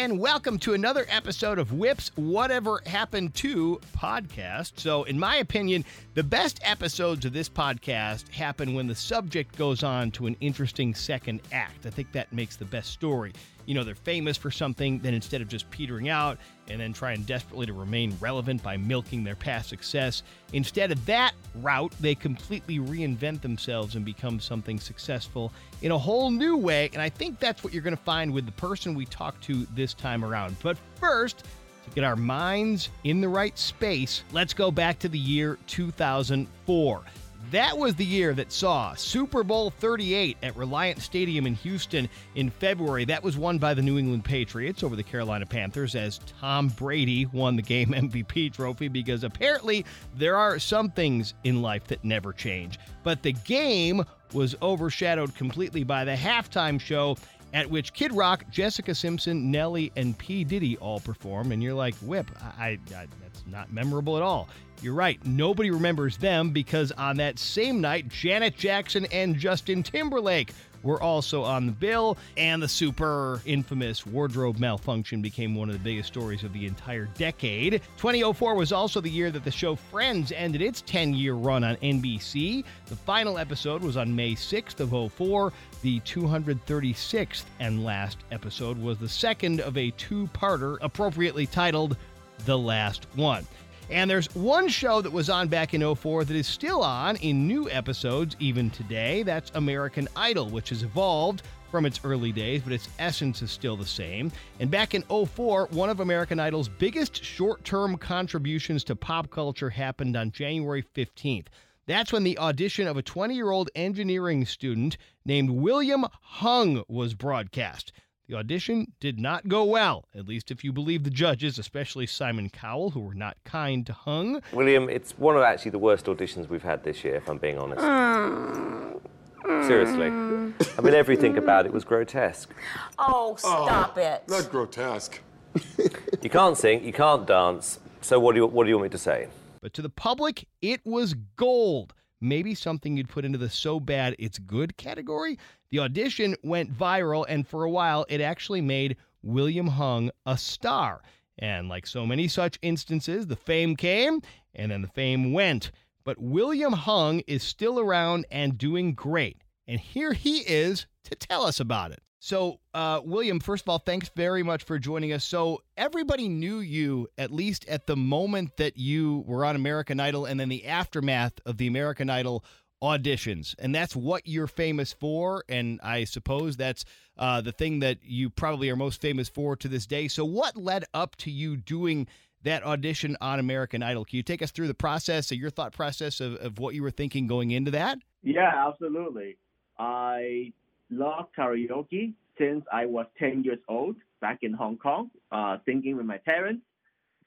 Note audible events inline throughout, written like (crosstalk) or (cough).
and welcome to another episode of Whip's Whatever Happened to podcast. So, in my opinion, the best episodes of this podcast happen when the subject goes on to an interesting second act. I think that makes the best story. You know, they're famous for something, then instead of just petering out and then trying desperately to remain relevant by milking their past success, instead of that route, they completely reinvent themselves and become something successful in a whole new way. And I think that's what you're going to find with the person we talk to this time around. But first, to get our minds in the right space, let's go back to the year 2004. That was the year that saw Super Bowl 38 at Reliant Stadium in Houston in February. That was won by the New England Patriots over the Carolina Panthers as Tom Brady won the game (laughs) MVP trophy because apparently there are some things in life that never change. But the game was overshadowed completely by the halftime show at which Kid Rock, Jessica Simpson, Nelly, and P. Diddy all perform. And you're like, Whip, I, I, that's not memorable at all. You're right. Nobody remembers them because on that same night, Janet Jackson and Justin Timberlake were also on the bill, and the super infamous wardrobe malfunction became one of the biggest stories of the entire decade. 2004 was also the year that the show Friends ended its 10 year run on NBC. The final episode was on May 6th of 04. The 236th and last episode was the second of a two parter, appropriately titled The Last One. And there's one show that was on back in 04 that is still on in new episodes even today. That's American Idol, which has evolved from its early days, but its essence is still the same. And back in 04, one of American Idol's biggest short term contributions to pop culture happened on January 15th. That's when the audition of a 20 year old engineering student named William Hung was broadcast. The audition did not go well, at least if you believe the judges, especially Simon Cowell, who were not kind to Hung. William, it's one of actually the worst auditions we've had this year, if I'm being honest. Mm. Seriously. I mean, everything about it was grotesque. Oh, stop oh, it. Not grotesque. You can't sing, you can't dance, so what do you, what do you want me to say? But to the public, it was gold. Maybe something you'd put into the so bad it's good category. The audition went viral, and for a while, it actually made William Hung a star. And like so many such instances, the fame came and then the fame went. But William Hung is still around and doing great. And here he is to tell us about it. So, uh, William, first of all, thanks very much for joining us. So, everybody knew you at least at the moment that you were on American Idol and then the aftermath of the American Idol auditions. And that's what you're famous for. And I suppose that's uh, the thing that you probably are most famous for to this day. So, what led up to you doing that audition on American Idol? Can you take us through the process, your thought process of, of what you were thinking going into that? Yeah, absolutely. I love karaoke since I was 10 years old back in Hong Kong, uh, singing with my parents.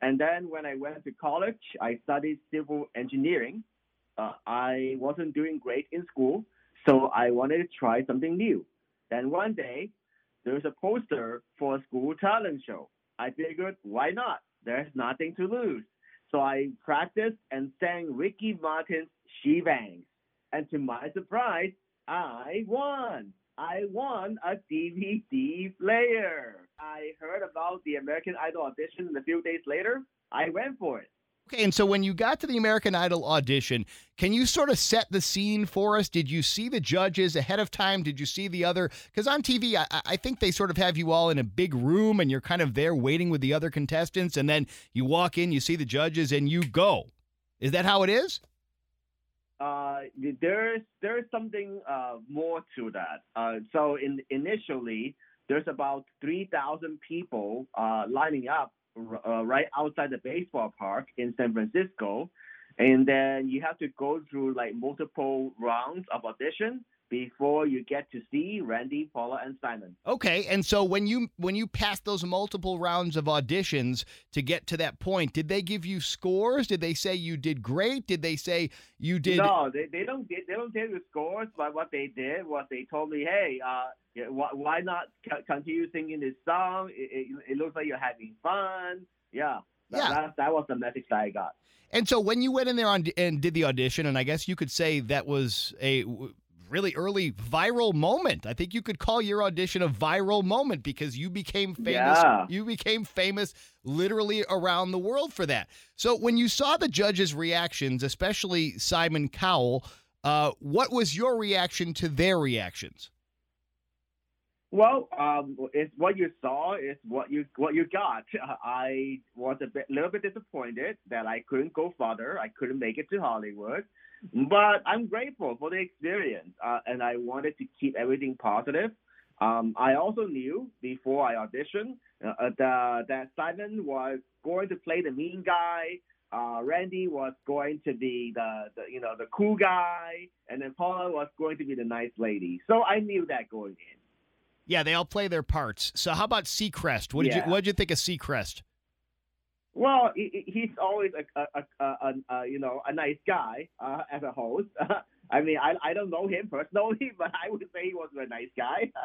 And then when I went to college, I studied civil engineering. Uh, I wasn't doing great in school, so I wanted to try something new. Then one day, there's a poster for a school talent show. I figured, why not? There's nothing to lose. So I practiced and sang Ricky Martin's She Bangs. And to my surprise, I won. I won a DVD player. I heard about the American Idol audition a few days later. I went for it. Okay, and so when you got to the American Idol audition, can you sort of set the scene for us? Did you see the judges ahead of time? Did you see the other? Because on TV, I, I, think they sort of have you all in a big room and you're kind of there waiting with the other contestants, and then you walk in, you see the judges, and you go. Is that how it is? Uh, there's there's something uh, more to that. Uh, so in initially, there's about three thousand people uh, lining up uh, right outside the baseball park in San Francisco, and then you have to go through like multiple rounds of audition before you get to see Randy, Paula, and Simon. Okay, and so when you when you passed those multiple rounds of auditions to get to that point, did they give you scores? Did they say you did great? Did they say you did? No, they, they don't they don't tell you scores. But what they did was they told me, hey, uh, why not continue singing this song? It, it, it looks like you're having fun. Yeah. Yeah. That, that was the message that I got. And so when you went in there on, and did the audition, and I guess you could say that was a really early viral moment. I think you could call your audition a viral moment because you became famous. Yeah. You became famous literally around the world for that. So when you saw the judges' reactions, especially Simon Cowell, uh, what was your reaction to their reactions? Well, um, it's what you saw is what you what you got. (laughs) I was a bit, little bit disappointed that I couldn't go further. I couldn't make it to Hollywood, but I'm grateful for the experience, uh, and I wanted to keep everything positive. Um, I also knew before I auditioned uh, uh, the, that Simon was going to play the mean guy. Uh, Randy was going to be the, the you know the cool guy, and then Paula was going to be the nice lady. So I knew that going in. Yeah, they all play their parts. So how about Seacrest? What did you what did you think of Seacrest? Well, he, he- he's always a, a, a, a, you know a nice guy uh, as a host. (laughs) I mean, I, I don't know him personally, (laughs) but I would say he was a nice guy. (laughs)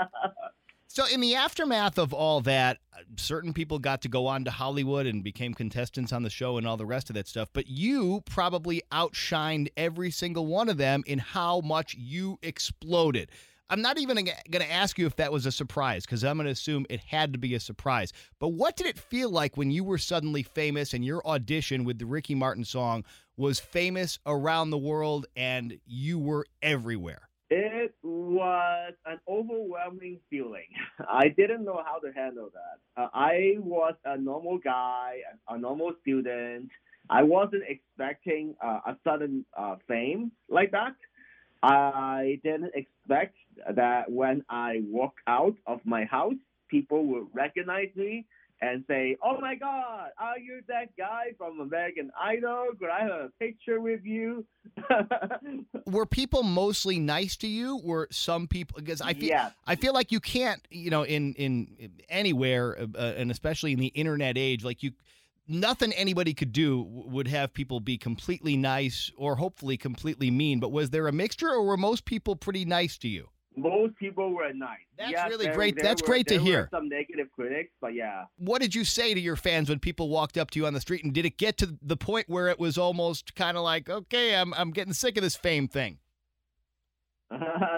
So, in the aftermath of all that, certain people got to go on to Hollywood and became contestants on the show and all the rest of that stuff. But you probably outshined every single one of them in how much you exploded. I'm not even going to ask you if that was a surprise because I'm going to assume it had to be a surprise. But what did it feel like when you were suddenly famous and your audition with the Ricky Martin song was famous around the world and you were everywhere? It was an overwhelming feeling. (laughs) I didn't know how to handle that. Uh, I was a normal guy, a normal student. I wasn't expecting uh, a sudden uh, fame like that. I didn't expect that when I walk out of my house, people would recognize me and say, "Oh my God, are you that guy from American Idol? Could I have a picture with you?" (laughs) were people mostly nice to you? Were some people because I feel yes. I feel like you can't, you know, in in anywhere, uh, and especially in the internet age, like you, nothing anybody could do would have people be completely nice or hopefully completely mean. But was there a mixture, or were most people pretty nice to you? Most people were nice. That's Yes, really there- great. there That's were- great to hear. Some negative critics, but yeah. What did you say to your fans when people walked up to you on the street? And did it get to the point where it was almost kind of like, okay, I'm I'm getting sick of this fame thing? (laughs) no,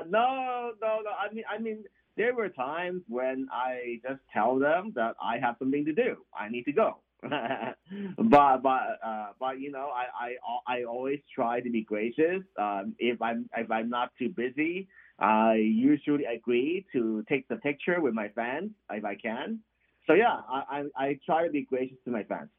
no, no. I mean, I mean, there were times when I just tell them that I have something to do. I need to go. (laughs) but but uh, but you know, I, I I always try to be gracious. Um, if I'm if I'm not too busy, I usually agree to take the picture with my fans if I can. So yeah, I I, I try to be gracious to my fans.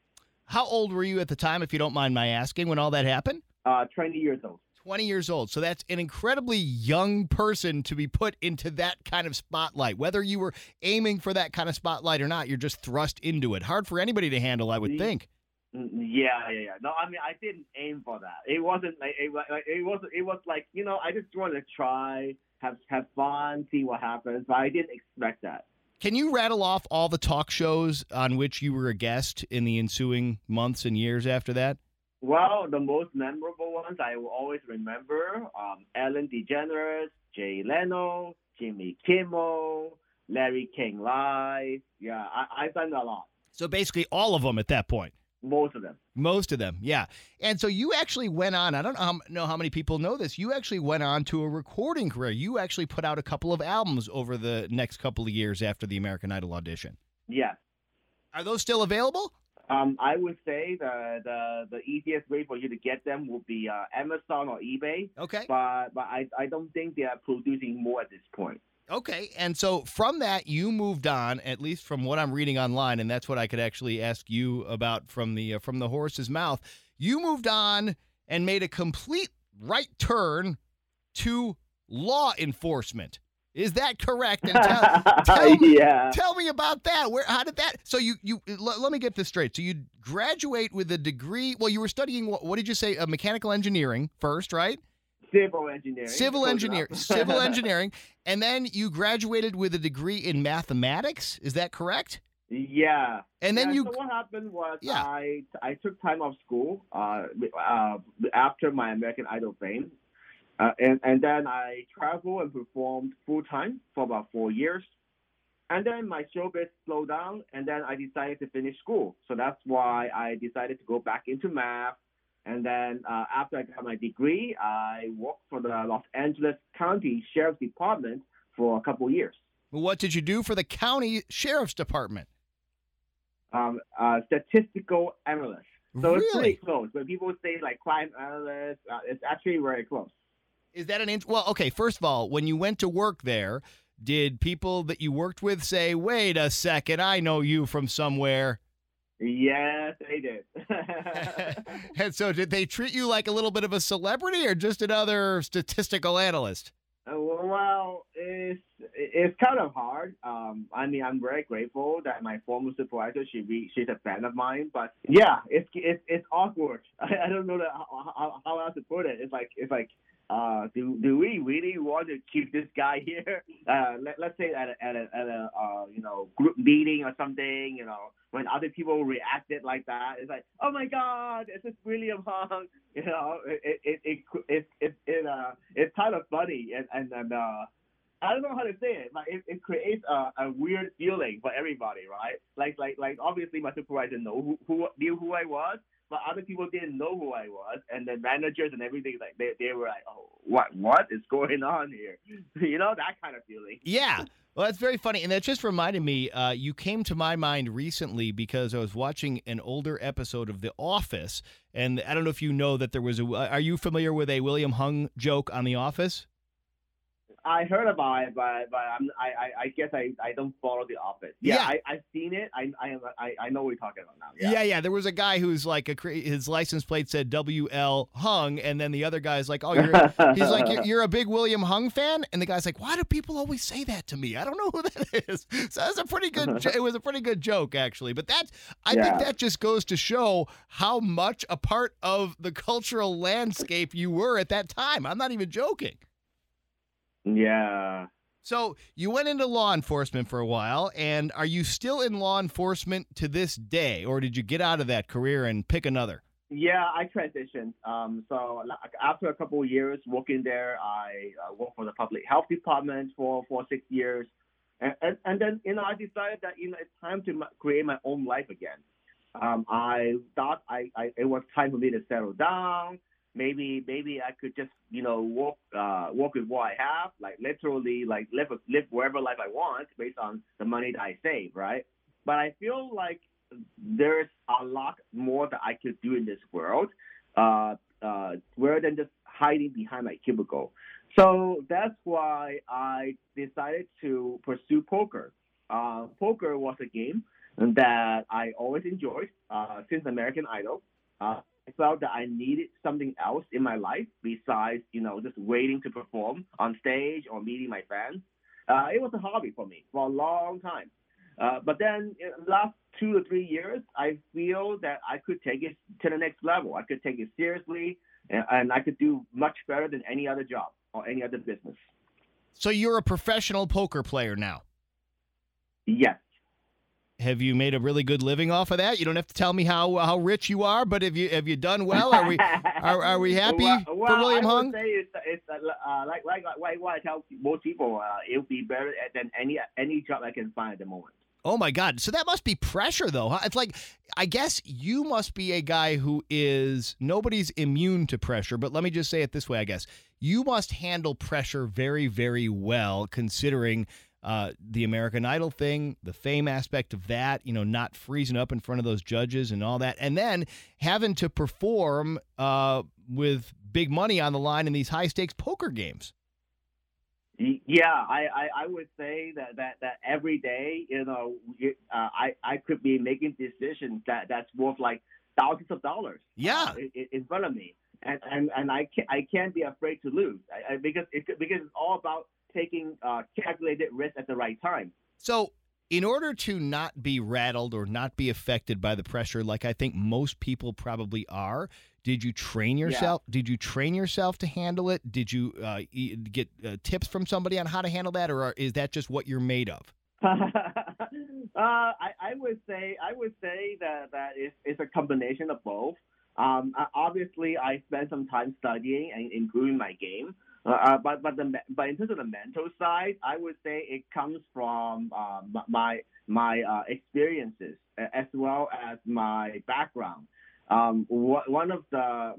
How old were you at the time, if you don't mind my asking, when all that happened? Uh, 20 years old. 20 years old. So that's an incredibly young person to be put into that kind of spotlight. Whether you were aiming for that kind of spotlight or not, you're just thrust into it. Hard for anybody to handle, I would think. Yeah, yeah, yeah. No, I mean, I didn't aim for that. It wasn't like it, wa- like, it was. It was like you know, I just wanted to try, have have fun, see what happens. But I didn't expect that. Can you rattle off all the talk shows on which you were a guest in the ensuing months and years after that? Well, the most memorable ones I will always remember: um, Ellen DeGeneres, Jay Leno, Jimmy Kimmel, Larry King Live. Yeah, I, I've done a lot. So basically, all of them at that point. Most of them. Most of them, yeah. And so you actually went on. I don't know how, know how many people know this. You actually went on to a recording career. You actually put out a couple of albums over the next couple of years after the American Idol audition. Yes. Are those still available? Um, I would say the, the the easiest way for you to get them would be uh, Amazon or eBay. Okay. but but I, I don't think they are producing more at this point. Okay. And so from that, you moved on, at least from what I'm reading online, and that's what I could actually ask you about from the uh, from the horse's mouth. You moved on and made a complete right turn to law enforcement. Is that correct? And tell, (laughs) tell me, yeah. tell me about that. Where? How did that? So you you let, let me get this straight. So you graduate with a degree. Well, you were studying what? What did you say? Uh, mechanical engineering first, right? Civil engineering. Civil Close engineer, civil (laughs) engineering, and then you graduated with a degree in mathematics. Is that correct? yeah. And then Yeah, you So what happened was Yeah. I I took time off school uh, uh after my American Idol fame, uh, and and then I traveled and performed full time for about four years. And then my showbiz slowed down, and then I decided to finish school. So that's why I decided to go back into math And then uh, after I got my degree, I worked for the Los Angeles County Sheriff's Department for a couple years. What did you do for the county sheriff's department? Um, uh, statistical analyst. So it's pretty close. When people say like crime analyst, uh, it's actually very close. Is that an int- well? Okay, first of all, when you went to work there, did people that you worked with say, "Wait a second, I know you from somewhere"? Yes, they did. (laughs) and so, did they treat you like a little bit of a celebrity, or just another statistical analyst? Uh, well, it's it's kind of hard. Um, I mean, I'm very grateful that my former supervisor she re, she's a fan of mine. But yeah, it's it's it's awkward. (laughs) I, I don't know that, how, how how else to put it. It's like it's like. Uh, do do we really want to keep this guy (laughs) here? Uh, let, let's say at a, at a, at a uh, you know group meeting or something. You know when other people reacted like that, it's like oh my god, is this William Hung? (laughs) You know it it it it it, it uh it's kind of funny and and, and uh I don't know how to say it, but it, it creates a, a weird feeling for everybody, right? Like like like obviously my supervisor know who, who knew who I was, but other people didn't know who I was, and the managers and everything like they they were like, oh, what what is going on here? (laughs) you know that kind of feeling. Yeah. (laughs) Well, that's very funny. And that just reminded me, uh, you came to my mind recently because I was watching an older episode of The Office. And I don't know if you know that there was a. Are you familiar with a William Hung joke on The Office? I heard about it, but but I'm, I, I I guess I, I don't follow the office. Yeah, Yeah. I I've seen it. I I I, I know what you're talking about now. Yeah. Yeah. yeah, There was a guy who's like a his license plate said W.L. Hung, and then the other guy's like, "Oh, you're." (laughs) He's like, "You're- "You're a big William Hung fan," and the guy's like, "Why do people always say that to me? I don't know who that (laughs) is." So that's a pretty good. It was a pretty good joke, actually. But that I think that just goes to show how much a part of the cultural landscape you were at that time. I'm not even joking. Yeah. So you went into law enforcement for a while, and are you still in law enforcement to this day, or did you get out of that career and pick another? Yeah, I transitioned. Um, so after a couple of years working there, I uh, worked for the public health department for, for six years, and, and and then you know I decided that you know it's time to m- create my own life again. Um, I thought I, I it was time for me to settle down. Maybe maybe I could just you know work uh, work with what I have, like literally like live live wherever life I want based on the money that I save, right? But I feel like there's a lot more that I could do in this world, uh, uh, rather than just hiding behind my cubicle. So that's why I decided to pursue poker. Uh, poker was a game that I always enjoyed uh, since American Idol. I felt that I needed something else in my life besides, you know, just waiting to perform on stage or meeting my fans. Uh, it was a hobby for me for a long time. Uh, but then in the last two to three years, I feel that I could take it to the next level. I could take it seriously, and, and I could do much better than any other job or any other business. So you're a professional poker player now. Yes. Have you made a really good living off of that? You don't have to tell me how how rich you are, but have you have you done well? Are we are, are we happy well, for William I Hung? say it's, it's uh, uh, like like like what I tell most people. Uh, it would be better than any any job I can find at the moment. Oh my God! So that must be pressure, though. Huh? It's like I guess you must be a guy who is nobody's immune to pressure. But let me just say it this way: I guess you must handle pressure very, very well, considering uh, the American Idol thing, the fame aspect of that. You know, not freezing up in front of those judges and all that, and then having to perform uh, with big money on the line in these high stakes poker games. Yeah, I, I, I would say that, that, that every day, you know, uh, I, I could be making decisions that, that's worth like thousands of dollars. Yeah. uh, in, in front of me, and and, and I can't I can't be afraid to lose I, I, because it, because it's all about taking uh, calculated risk at the right time. So, in order to not be rattled or not be affected by the pressure, like I think most people probably are, did you train yourself? Did you train yourself to handle it? Did you uh, get uh, tips from somebody on how to handle that, or is that just what you're made of? (laughs) uh, I, I would say I would say that that is it's a combination of both. Um, obviously, I spent some time studying and improving my game. Uh, but but the but in terms of the mental side, I would say it comes from uh, my my uh, experiences as well as my background. Um, wh- one of the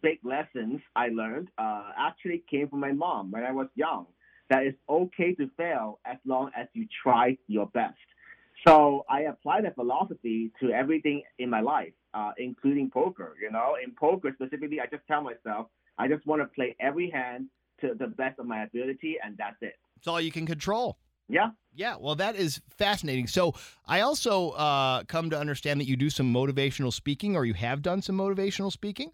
big lessons I learned uh, actually came from my mom when I was young. That it's okay to fail as long as you try your best. So I apply that philosophy to everything in my life, uh, including poker. You know, in poker specifically, I just tell myself I just want to play every hand to the best of my ability, and that's it. It's all you can control. Yeah. Yeah, well, that is fascinating. So, I also uh, come to understand that you do some motivational speaking, or you have done some motivational speaking.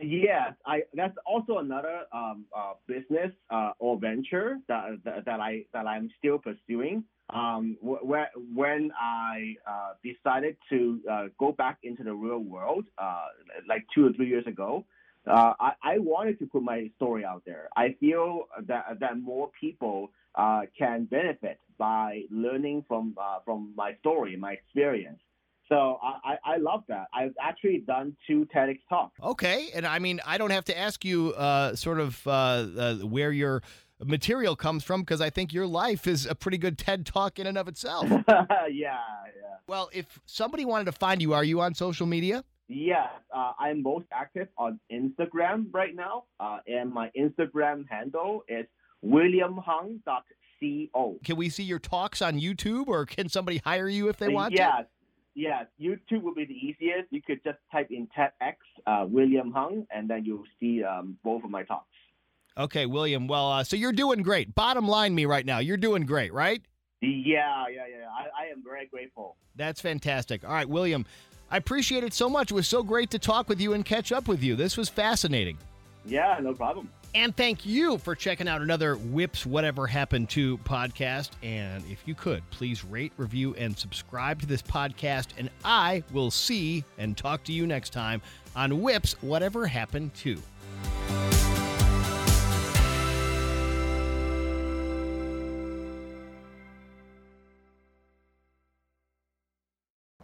Yes, I. That's also another um, uh, business uh, or venture that, that that I that I'm still pursuing. Um, where when I uh, decided to uh, go back into the real world, uh, like two or three years ago, uh, I, I wanted to put my story out there. I feel that that more people uh, can benefit by learning from uh, from my story, my experience. So I, I love that. I've actually done two TEDx talks. Okay, and I mean I don't have to ask you uh, sort of uh, uh, where your material comes from because I think your life is a pretty good TED talk in and of itself. (laughs) yeah, yeah. Well, if somebody wanted to find you, are you on social media? Yes, uh, I'm most active on Instagram right now, uh, and my Instagram handle is williamhung.co. Can we see your talks on YouTube, or can somebody hire you if they want yes, to? Yes, YouTube will be the easiest. You could just type in TEDx uh, William Hung, and then you'll see um, both of my talks. Okay, William. Well, uh, so you're doing great. Bottom line, me right now, you're doing great, right? Yeah, yeah, yeah. I, I am very grateful. That's fantastic. All right, William, I appreciate it so much. It was so great to talk with you and catch up with you. This was fascinating. Yeah, no problem. And thank you for checking out another Whips Whatever Happened to podcast. And if you could, please rate, review, and subscribe to this podcast. And I will see and talk to you next time on Whips Whatever Happened to.